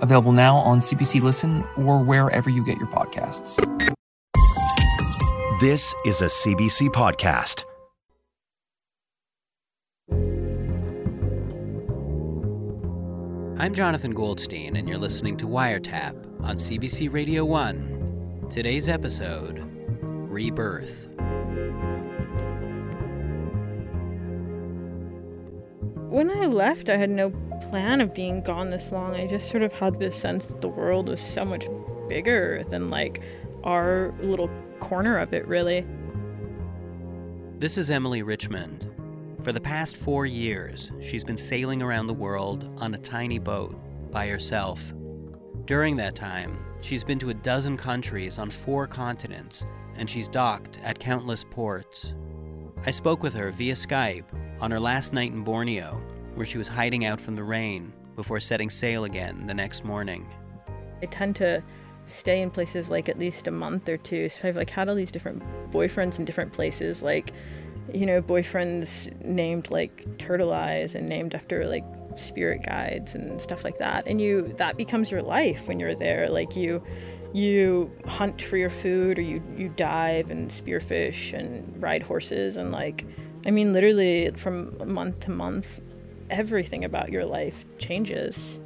available now on CBC Listen or wherever you get your podcasts. This is a CBC podcast. I'm Jonathan Goldstein, and you're listening to Wiretap on CBC Radio 1. Today's episode Rebirth. When I left, I had no plan of being gone this long. I just sort of had this sense that the world was so much bigger than like our little corner of it, really. This is Emily Richmond. For the past four years, she's been sailing around the world on a tiny boat by herself. During that time, she's been to a dozen countries on four continents, and she's docked at countless ports. I spoke with her via Skype on her last night in Borneo, where she was hiding out from the rain before setting sail again the next morning. I tend to stay in places like at least a month or two. So I've like had all these different boyfriends in different places, like you know, boyfriends named like Turtle Eyes and named after like spirit guides and stuff like that. And you that becomes your life when you're there. Like you you hunt for your food or you you dive and spearfish and ride horses and like I mean literally from month to month everything about your life changes.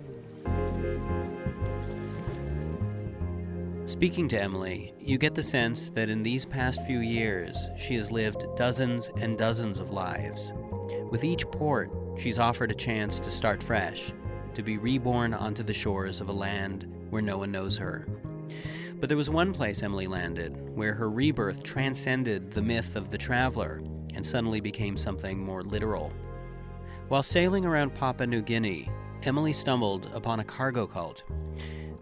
Speaking to Emily, you get the sense that in these past few years, she has lived dozens and dozens of lives. With each port, she's offered a chance to start fresh, to be reborn onto the shores of a land where no one knows her. But there was one place Emily landed where her rebirth transcended the myth of the traveler and suddenly became something more literal. While sailing around Papua New Guinea, Emily stumbled upon a cargo cult.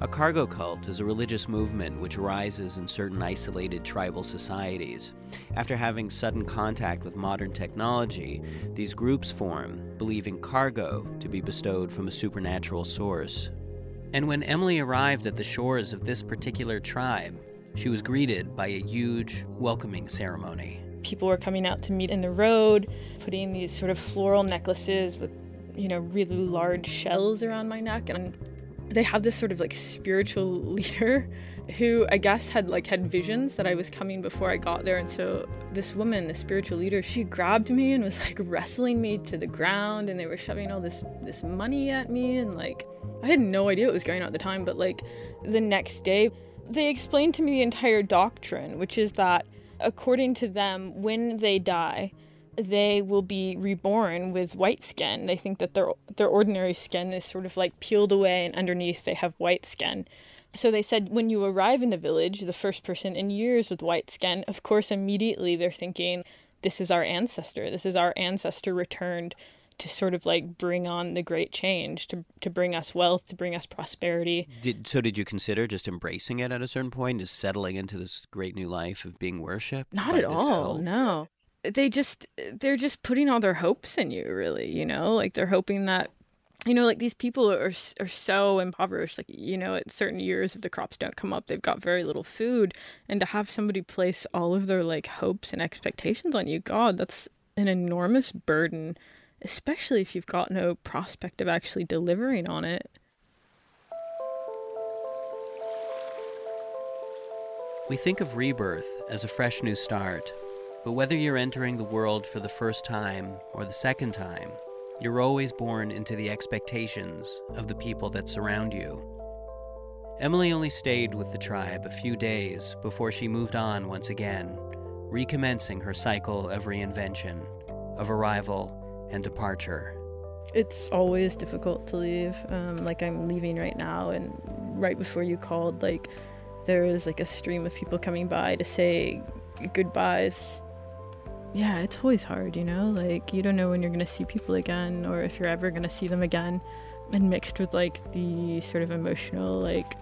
A cargo cult is a religious movement which arises in certain isolated tribal societies. After having sudden contact with modern technology, these groups form, believing cargo to be bestowed from a supernatural source. And when Emily arrived at the shores of this particular tribe, she was greeted by a huge welcoming ceremony. People were coming out to meet in the road, putting these sort of floral necklaces with, you know, really large shells around my neck. And they have this sort of like spiritual leader who I guess had like had visions that I was coming before I got there. And so this woman the spiritual leader she grabbed me and was like wrestling me to the ground. And they were shoving all this this money at me. And like I had no idea what was going on at the time. But like the next day they explained to me the entire doctrine which is that according to them when they die they will be reborn with white skin. They think that their their ordinary skin is sort of like peeled away and underneath they have white skin. So they said when you arrive in the village, the first person in years with white skin, of course immediately they're thinking this is our ancestor. This is our ancestor returned to sort of like bring on the great change, to to bring us wealth, to bring us prosperity. Did, so did you consider just embracing it at a certain point, just settling into this great new life of being worshipped? Not at all. No they just they're just putting all their hopes in you really you know like they're hoping that you know like these people are are so impoverished like you know at certain years if the crops don't come up they've got very little food and to have somebody place all of their like hopes and expectations on you god that's an enormous burden especially if you've got no prospect of actually delivering on it we think of rebirth as a fresh new start but whether you're entering the world for the first time or the second time, you're always born into the expectations of the people that surround you. Emily only stayed with the tribe a few days before she moved on once again, recommencing her cycle of reinvention, of arrival and departure. It's always difficult to leave. Um, like I'm leaving right now, and right before you called, like there was like a stream of people coming by to say goodbyes yeah, it's always hard, you know? Like, you don't know when you're gonna see people again or if you're ever gonna see them again. And mixed with like the sort of emotional, like,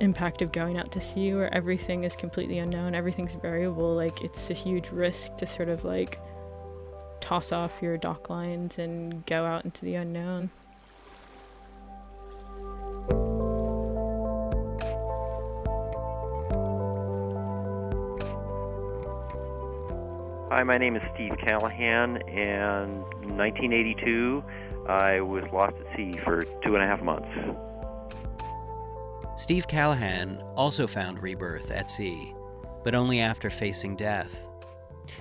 impact of going out to sea where everything is completely unknown, everything's variable. Like it's a huge risk to sort of like toss off your dock lines and go out into the unknown. Hi, my name is Steve Callahan, and in 1982, I was lost at sea for two and a half months. Steve Callahan also found rebirth at sea, but only after facing death.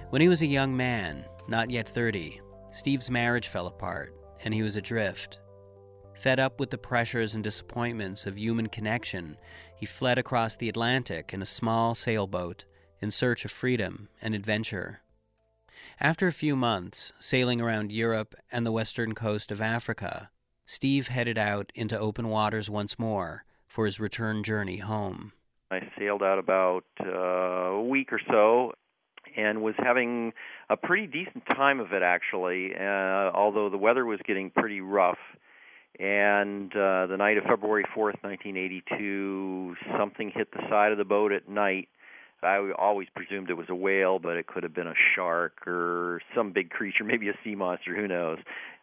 When he was a young man, not yet 30, Steve's marriage fell apart and he was adrift. Fed up with the pressures and disappointments of human connection, he fled across the Atlantic in a small sailboat in search of freedom and adventure. After a few months, sailing around Europe and the western coast of Africa, Steve headed out into open waters once more for his return journey home. I sailed out about uh, a week or so and was having a pretty decent time of it actually, uh, although the weather was getting pretty rough. And uh, the night of February 4th, 1982, something hit the side of the boat at night I always presumed it was a whale, but it could have been a shark or some big creature, maybe a sea monster. Who knows?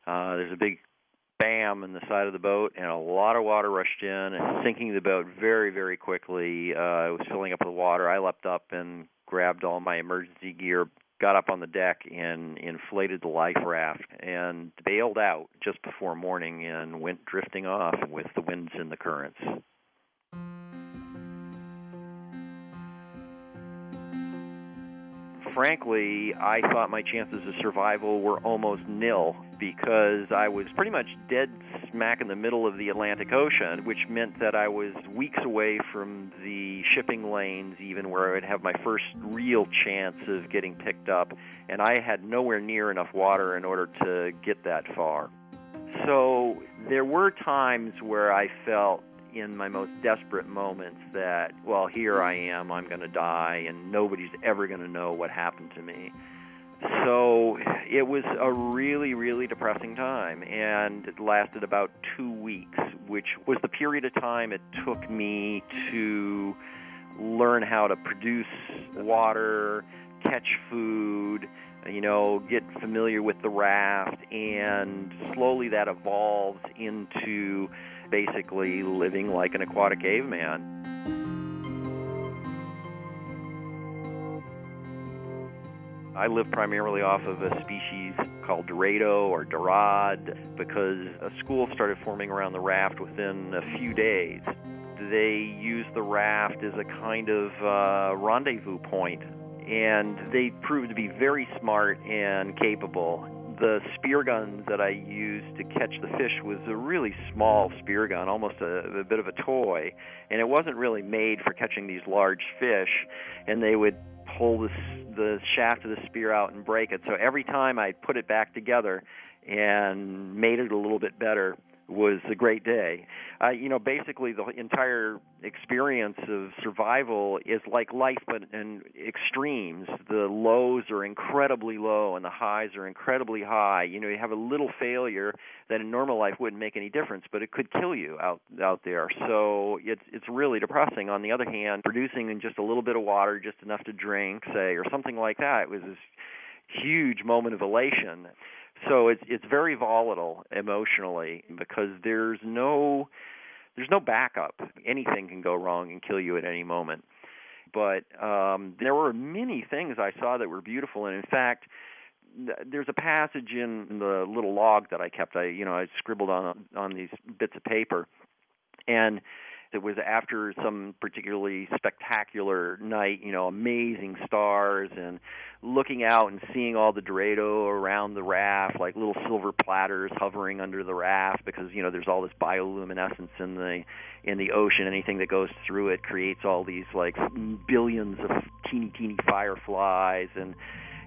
Uh, there's a big bam in the side of the boat, and a lot of water rushed in, and sinking the boat very, very quickly. Uh, it was filling up with water. I leapt up and grabbed all my emergency gear, got up on the deck, and inflated the life raft, and bailed out just before morning, and went drifting off with the winds and the currents. Frankly, I thought my chances of survival were almost nil because I was pretty much dead smack in the middle of the Atlantic Ocean, which meant that I was weeks away from the shipping lanes, even where I would have my first real chance of getting picked up, and I had nowhere near enough water in order to get that far. So there were times where I felt in my most desperate moments that, well, here I am, I'm going to die, and nobody's ever going to know what happened to me. So it was a really, really depressing time, and it lasted about two weeks, which was the period of time it took me to learn how to produce water, catch food, you know, get familiar with the raft, and slowly that evolves into basically living like an aquatic caveman. I live primarily off of a species called Dorado or Dorad because a school started forming around the raft within a few days. They use the raft as a kind of uh, rendezvous point, and they proved to be very smart and capable the spear guns that I used to catch the fish was a really small spear gun, almost a, a bit of a toy, and it wasn't really made for catching these large fish. And they would pull the the shaft of the spear out and break it. So every time I put it back together and made it a little bit better, was a great day. Uh, you know, basically the entire experience of survival is like life, but in extremes. The lows are incredibly low, and the highs are incredibly high. You know, you have a little failure that in normal life wouldn't make any difference, but it could kill you out out there. So it's it's really depressing. On the other hand, producing in just a little bit of water, just enough to drink, say, or something like that, was this huge moment of elation so it's it's very volatile emotionally because there's no there's no backup. Anything can go wrong and kill you at any moment. But um, there were many things I saw that were beautiful, and in fact, there's a passage in the little log that I kept. I you know I scribbled on on these bits of paper, and it was after some particularly spectacular night, you know, amazing stars and looking out and seeing all the Dorado around the raft, like little silver platters hovering under the raft because, you know, there's all this bioluminescence in the in the ocean. Anything that goes through it creates all these like billions of teeny teeny fireflies and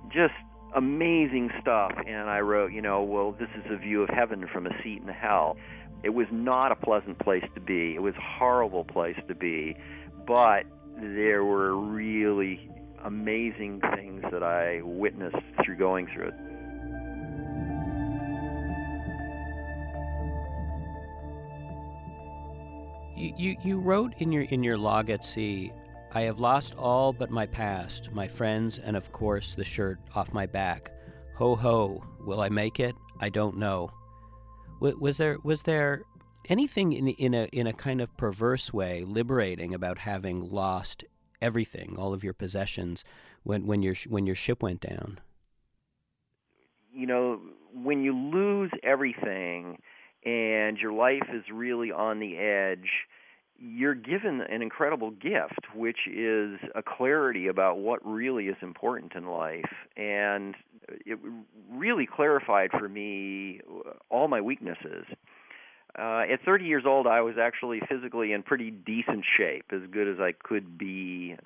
just amazing stuff and I wrote, you know, well, this is a view of heaven from a seat in hell. It was not a pleasant place to be. It was a horrible place to be, but there were really amazing things that I witnessed through going through it. You, you you wrote in your in your log at sea, I have lost all but my past, my friends, and of course the shirt off my back. Ho ho, will I make it? I don't know. Was there was there anything in in a in a kind of perverse way liberating about having lost everything, all of your possessions, when when your when your ship went down? You know, when you lose everything and your life is really on the edge, you're given an incredible gift, which is a clarity about what really is important in life. And it really clarified for me all my weaknesses. Uh, at 30 years old, I was actually physically in pretty decent shape, as good as I could be.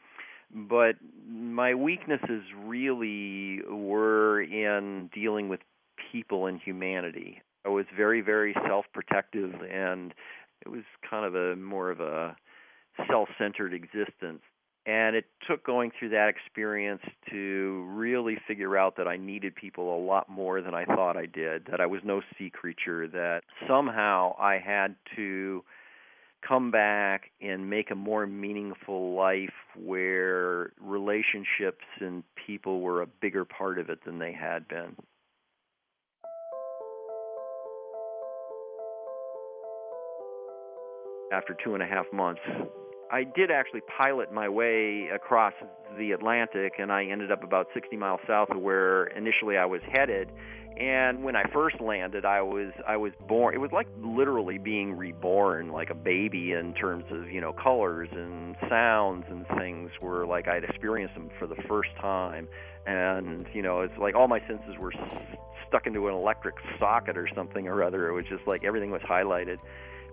But my weaknesses really were in dealing with people and humanity. I was very, very self-protective, and it was kind of a more of a self-centered existence. And it took going through that experience to really figure out that I needed people a lot more than I thought I did, that I was no sea creature, that somehow I had to come back and make a more meaningful life where relationships and people were a bigger part of it than they had been. After two and a half months, I did actually pilot my way across the Atlantic, and I ended up about 60 miles south of where initially I was headed. And when I first landed, I was I was born. It was like literally being reborn, like a baby, in terms of you know colors and sounds and things. Were like I'd experienced them for the first time, and you know it's like all my senses were stuck into an electric socket or something or other. It was just like everything was highlighted.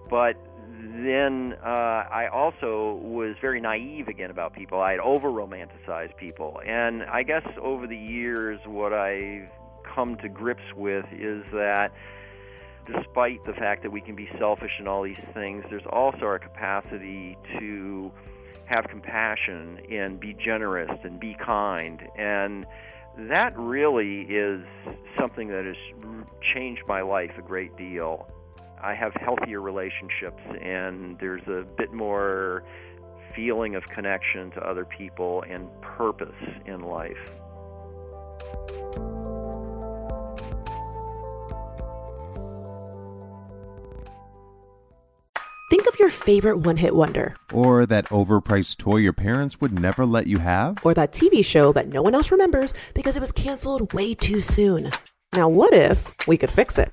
But then uh, I also was very naive again about people. I had over romanticized people. And I guess over the years, what I've come to grips with is that despite the fact that we can be selfish and all these things, there's also our capacity to have compassion and be generous and be kind. And that really is something that has changed my life a great deal. I have healthier relationships, and there's a bit more feeling of connection to other people and purpose in life. Think of your favorite one hit wonder. Or that overpriced toy your parents would never let you have. Or that TV show that no one else remembers because it was canceled way too soon. Now, what if we could fix it?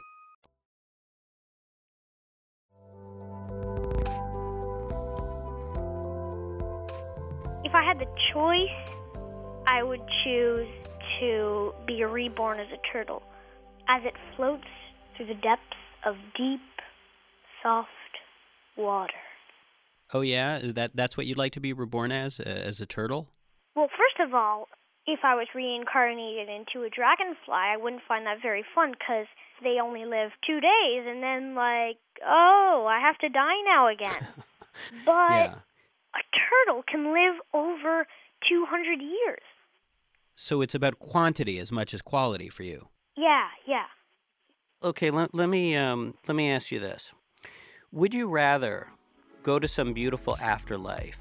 If I had the choice, I would choose to be reborn as a turtle, as it floats through the depths of deep, soft water. Oh yeah, is that that's what you'd like to be reborn as, uh, as a turtle? Well, first of all, if I was reincarnated into a dragonfly, I wouldn't find that very fun because they only live two days, and then like, oh, I have to die now again. but yeah. A turtle can live over 200 years. So it's about quantity as much as quality for you. Yeah, yeah. Okay, let, let me um, let me ask you this: Would you rather go to some beautiful afterlife,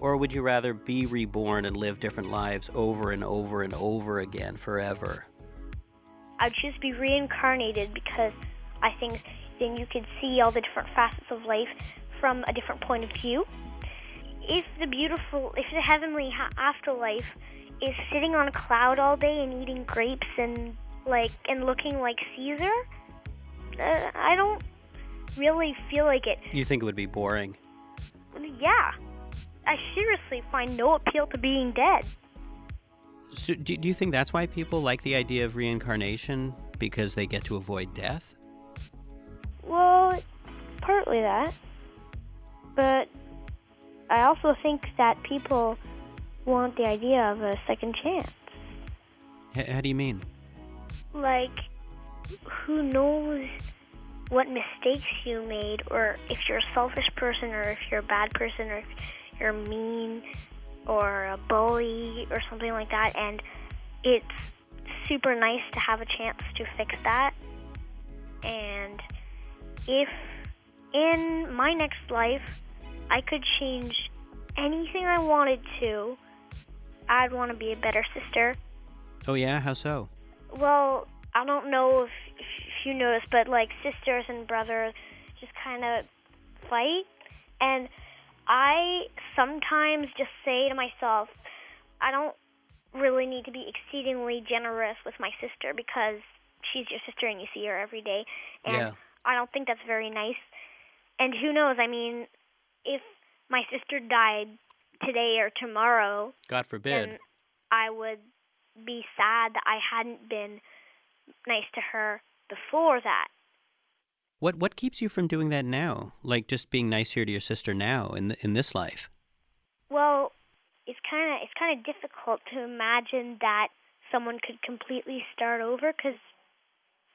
or would you rather be reborn and live different lives over and over and over again forever? I'd choose to be reincarnated because I think then you could see all the different facets of life from a different point of view. If the beautiful, if the heavenly ha- afterlife is sitting on a cloud all day and eating grapes and like and looking like Caesar, uh, I don't really feel like it. You think it would be boring? Yeah, I seriously find no appeal to being dead. So do, do you think that's why people like the idea of reincarnation because they get to avoid death? Well, partly that, but I also think that people want the idea of a second chance. H- how do you mean? Like, who knows what mistakes you made, or if you're a selfish person, or if you're a bad person, or if you're mean, or a bully, or something like that. And it's super nice to have a chance to fix that. And if in my next life I could change anything I wanted to, I'd want to be a better sister. Oh, yeah? How so? Well, I don't know if, if you noticed, but like sisters and brothers just kind of fight. And I sometimes just say to myself, I don't really need to be exceedingly generous with my sister because she's your sister and you see her every day. And Yeah. I don't think that's very nice. And who knows? I mean, if my sister died today or tomorrow, God forbid. I would be sad that I hadn't been nice to her before that. What what keeps you from doing that now? Like just being nicer to your sister now in th- in this life? Well, it's kind of it's kind of difficult to imagine that someone could completely start over because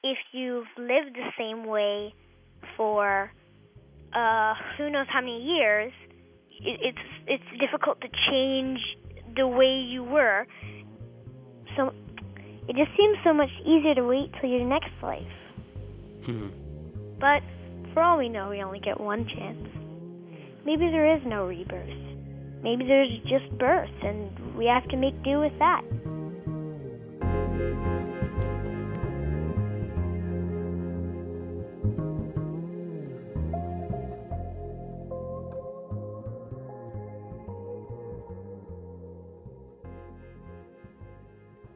if you've lived the same way for uh, who knows how many years, it, it's it's difficult to change the way you were. So it just seems so much easier to wait till your next life. Hmm. But for all we know, we only get one chance. Maybe there is no rebirth. Maybe there's just birth, and we have to make do with that.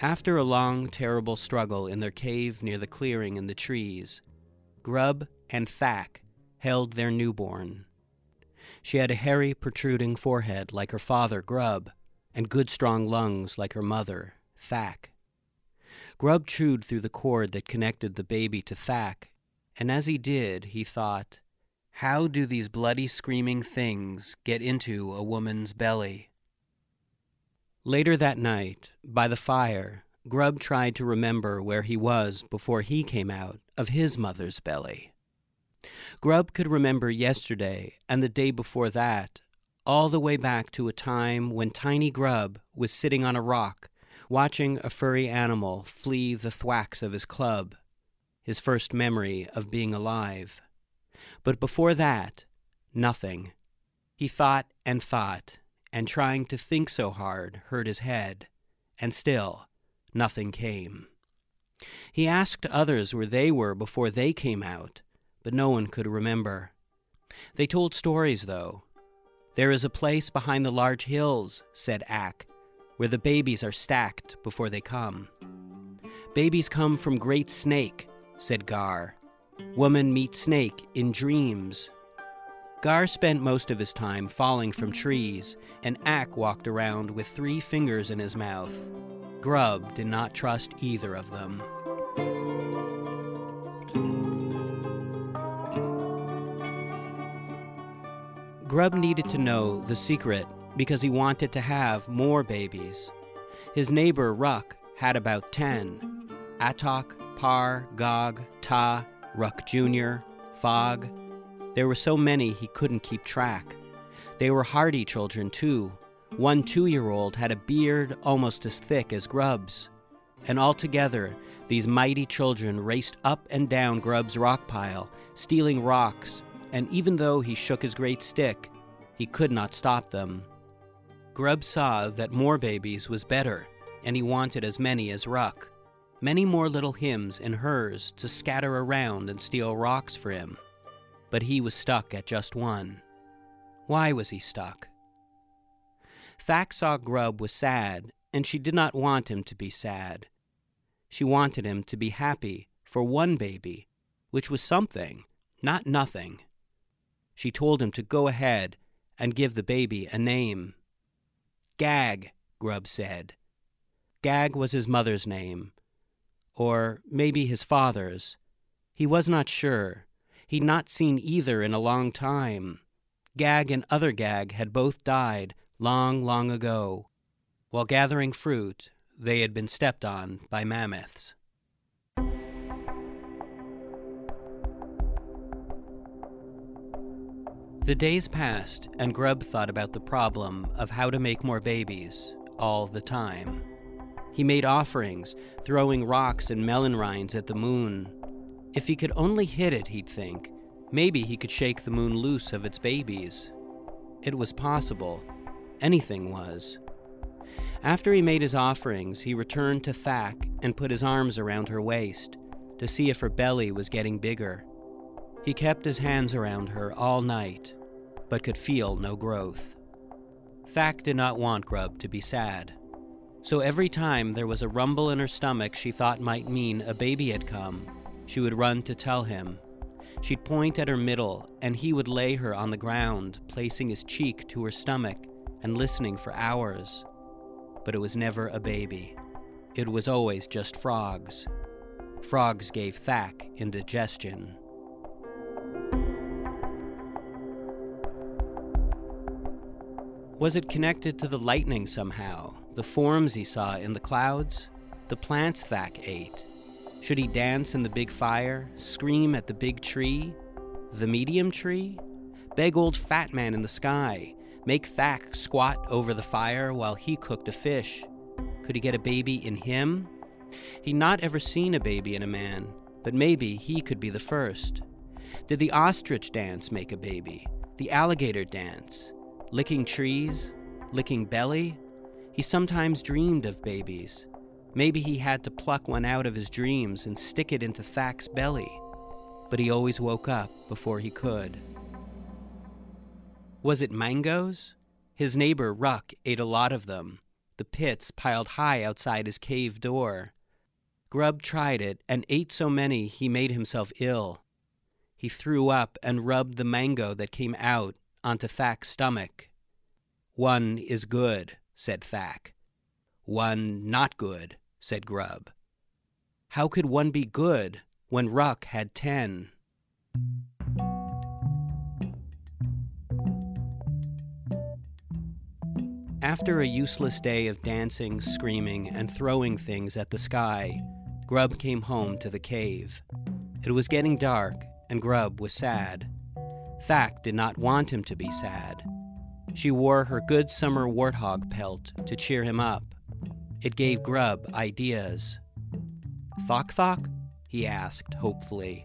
After a long, terrible struggle in their cave near the clearing in the trees, Grub and Thack held their newborn. She had a hairy, protruding forehead like her father, Grub, and good, strong lungs like her mother, Thack. Grub chewed through the cord that connected the baby to Thack, and as he did, he thought, How do these bloody, screaming things get into a woman's belly? Later that night, by the fire, Grub tried to remember where he was before he came out of his mother's belly. Grub could remember yesterday and the day before that, all the way back to a time when tiny Grub was sitting on a rock, watching a furry animal flee the thwacks of his club, his first memory of being alive. But before that, nothing. He thought and thought, and trying to think so hard hurt his head, and still nothing came. He asked others where they were before they came out, but no one could remember. They told stories, though. There is a place behind the large hills, said Ak, where the babies are stacked before they come. Babies come from Great Snake, said Gar. Woman meet snake in dreams. Gar spent most of his time falling from trees, and Ak walked around with three fingers in his mouth. Grub did not trust either of them. Grub needed to know the secret because he wanted to have more babies. His neighbor Ruck had about ten Atok, Par, Gog, Ta, Ruck Jr., Fog. There were so many he couldn't keep track. They were hardy children, too. One two year old had a beard almost as thick as Grub's. And altogether, these mighty children raced up and down Grub's rock pile, stealing rocks, and even though he shook his great stick, he could not stop them. Grub saw that more babies was better, and he wanted as many as Ruck. Many more little hymns and hers to scatter around and steal rocks for him. But he was stuck at just one. Why was he stuck? Thack saw Grub was sad, and she did not want him to be sad. She wanted him to be happy for one baby, which was something, not nothing. She told him to go ahead and give the baby a name. Gag, Grub said. Gag was his mother's name, or maybe his father's. He was not sure. He'd not seen either in a long time. Gag and other Gag had both died long, long ago. While gathering fruit, they had been stepped on by mammoths. The days passed, and Grub thought about the problem of how to make more babies all the time. He made offerings, throwing rocks and melon rinds at the moon. If he could only hit it, he'd think, maybe he could shake the moon loose of its babies. It was possible. Anything was. After he made his offerings, he returned to Thack and put his arms around her waist to see if her belly was getting bigger. He kept his hands around her all night, but could feel no growth. Thak did not want Grub to be sad. So every time there was a rumble in her stomach she thought might mean a baby had come, she would run to tell him. She'd point at her middle, and he would lay her on the ground, placing his cheek to her stomach and listening for hours. But it was never a baby. It was always just frogs. Frogs gave Thack indigestion. Was it connected to the lightning somehow? The forms he saw in the clouds? The plants Thack ate? Should he dance in the big fire? Scream at the big tree? The medium tree? Beg old fat man in the sky? Make Thack squat over the fire while he cooked a fish? Could he get a baby in him? He'd not ever seen a baby in a man, but maybe he could be the first. Did the ostrich dance make a baby? The alligator dance? Licking trees? Licking belly? He sometimes dreamed of babies. Maybe he had to pluck one out of his dreams and stick it into Thack's belly, but he always woke up before he could. Was it mangoes? His neighbor Ruck ate a lot of them, the pits piled high outside his cave door. Grub tried it and ate so many he made himself ill. He threw up and rubbed the mango that came out onto Thack's stomach. One is good, said Thack. One not good, said Grub. How could one be good when Ruck had ten? After a useless day of dancing, screaming, and throwing things at the sky, Grub came home to the cave. It was getting dark, and Grub was sad. Thack did not want him to be sad. She wore her good summer warthog pelt to cheer him up. It gave Grub ideas. Thok Thok? he asked hopefully.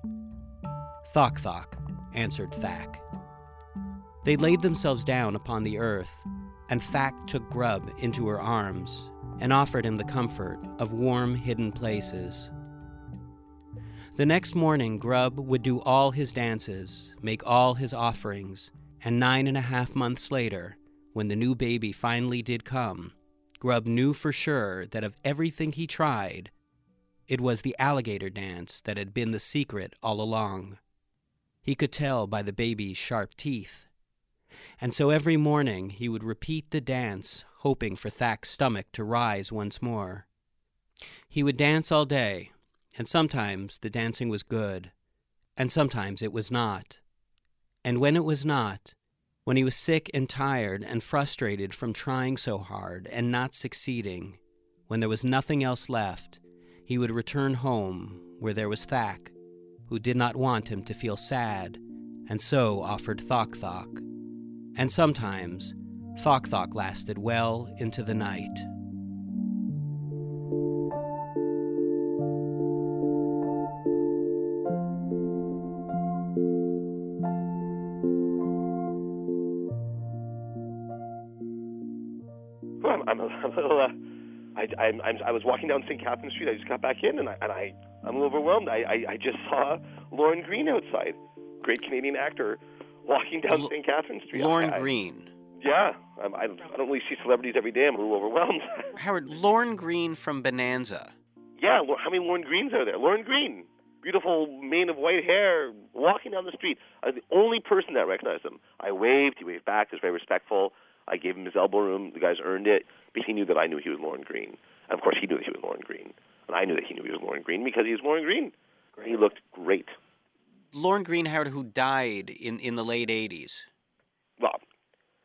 Thok Thok, answered Thack. They laid themselves down upon the earth, and Thack took Grub into her arms and offered him the comfort of warm, hidden places. The next morning, Grub would do all his dances, make all his offerings, and nine and a half months later, when the new baby finally did come, Grub knew for sure that of everything he tried, it was the alligator dance that had been the secret all along. He could tell by the baby's sharp teeth. And so every morning he would repeat the dance, hoping for Thack's stomach to rise once more. He would dance all day, and sometimes the dancing was good, and sometimes it was not. And when it was not, when he was sick and tired and frustrated from trying so hard and not succeeding, when there was nothing else left, he would return home where there was Thack, who did not want him to feel sad, and so offered Thok Thok. And sometimes, Thok Thok lasted well into the night. I'm, a, I'm a little. Uh, I, I'm, I'm, I was walking down St. Catherine Street. I just got back in, and I, and I, I'm a little overwhelmed. I, I, I just saw Lorne Greene outside, great Canadian actor, walking down L- St. Catherine Street. Lorne I, Greene. Yeah, I'm, I, I don't really see celebrities every day. I'm a little overwhelmed. Howard, Lorne Greene from Bonanza. yeah, how many Lorne Greenes are there? Lorne Greene, beautiful mane of white hair, walking down the street. I was the only person that recognized him. I waved. He waved back. Was very respectful. I gave him his elbow room. The guys earned it, but he knew that I knew he was Lorne Greene. And of course, he knew that he was Lorne Greene, and I knew that he knew he was Lorne Greene because he was Lorne Greene. He looked great. Lorne Greene, Howard, who died in, in the late 80s. Well,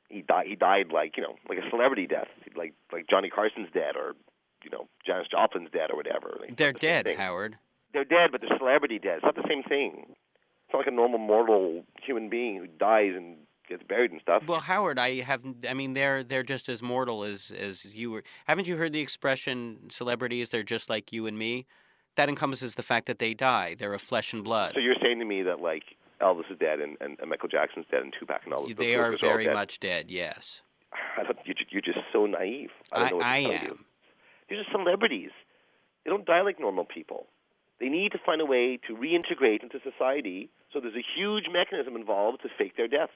he died. He died like you know, like a celebrity death, like like Johnny Carson's dead, or you know Janis Joplin's dead or whatever. Like, They're the dead. Howard. They're dead, but they're celebrity dead. It's not the same thing. It's not like a normal mortal human being who dies and gets buried and stuff. Well, Howard, I have. I mean, they're they're just as mortal as as you were. Haven't you heard the expression "celebrities"? They're just like you and me. That encompasses the fact that they die. They're of flesh and blood. So you're saying to me that like Elvis is dead and, and, and Michael Jackson's dead and Tupac and all those they are very dead. much dead. Yes, I don't, you're, you're just so naive. I don't know what to I tell am. you. These are celebrities. They don't die like normal people. They need to find a way to reintegrate into society. So there's a huge mechanism involved to fake their deaths.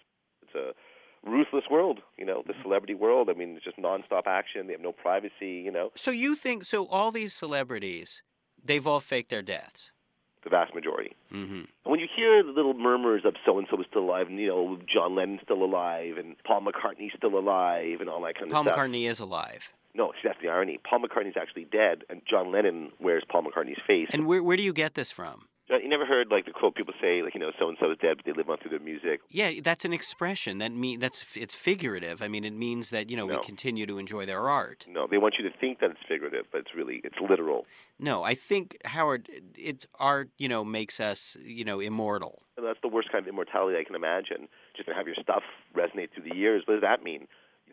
It's a ruthless world, you know, the celebrity world. I mean, it's just nonstop action. They have no privacy, you know, So you think so? All these celebrities, they've all faked their deaths. the vast majority. Mm-hmm. When you hear the little murmurs of so and so is still alive, and you know John Lennon's still alive, and Paul McCartney's still alive, and all that kind Paul of stuff. Paul McCartney is alive. No, see, that's the irony. Paul McCartney's actually dead, and John Lennon wears Paul McCartney's face. And where where do you get this from? You never heard like the quote people say, like you know, so and so is dead, but they live on through their music. Yeah, that's an expression that mean that's it's figurative. I mean, it means that you know we continue to enjoy their art. No, they want you to think that it's figurative, but it's really it's literal. No, I think Howard, it's art. You know, makes us you know immortal. And that's the worst kind of immortality I can imagine. Just to have your stuff resonate through the years. What does that mean?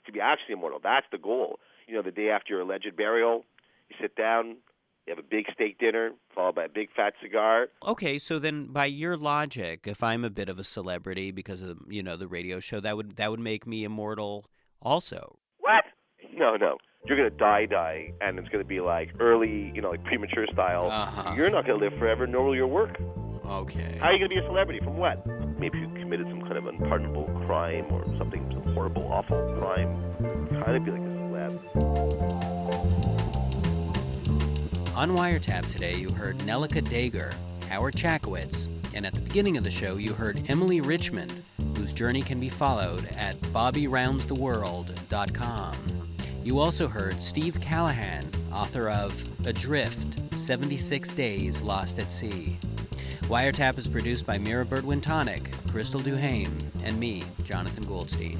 To be actually immortal. That's the goal. You know, the day after your alleged burial, you sit down, you have a big steak dinner, followed by a big fat cigar. Okay, so then by your logic, if I'm a bit of a celebrity because of you know the radio show, that would that would make me immortal also. What? No, no. You're gonna die, die, and it's gonna be like early, you know, like premature style. Uh-huh. You're not gonna live forever, nor will your work. Okay. How are you gonna be a celebrity? From what? Maybe you committed some kind of unpardonable crime or something, some horrible, awful crime. Kind of be like a celeb. On Wiretap today, you heard Nelika Dager, Howard Chackowicz, and at the beginning of the show, you heard Emily Richmond, whose journey can be followed at bobbyroundstheworld.com. You also heard Steve Callahan, author of Adrift 76 Days Lost at Sea. Wiretap is produced by Mira Burt-Wintonick, Crystal Duhame, and me, Jonathan Goldstein.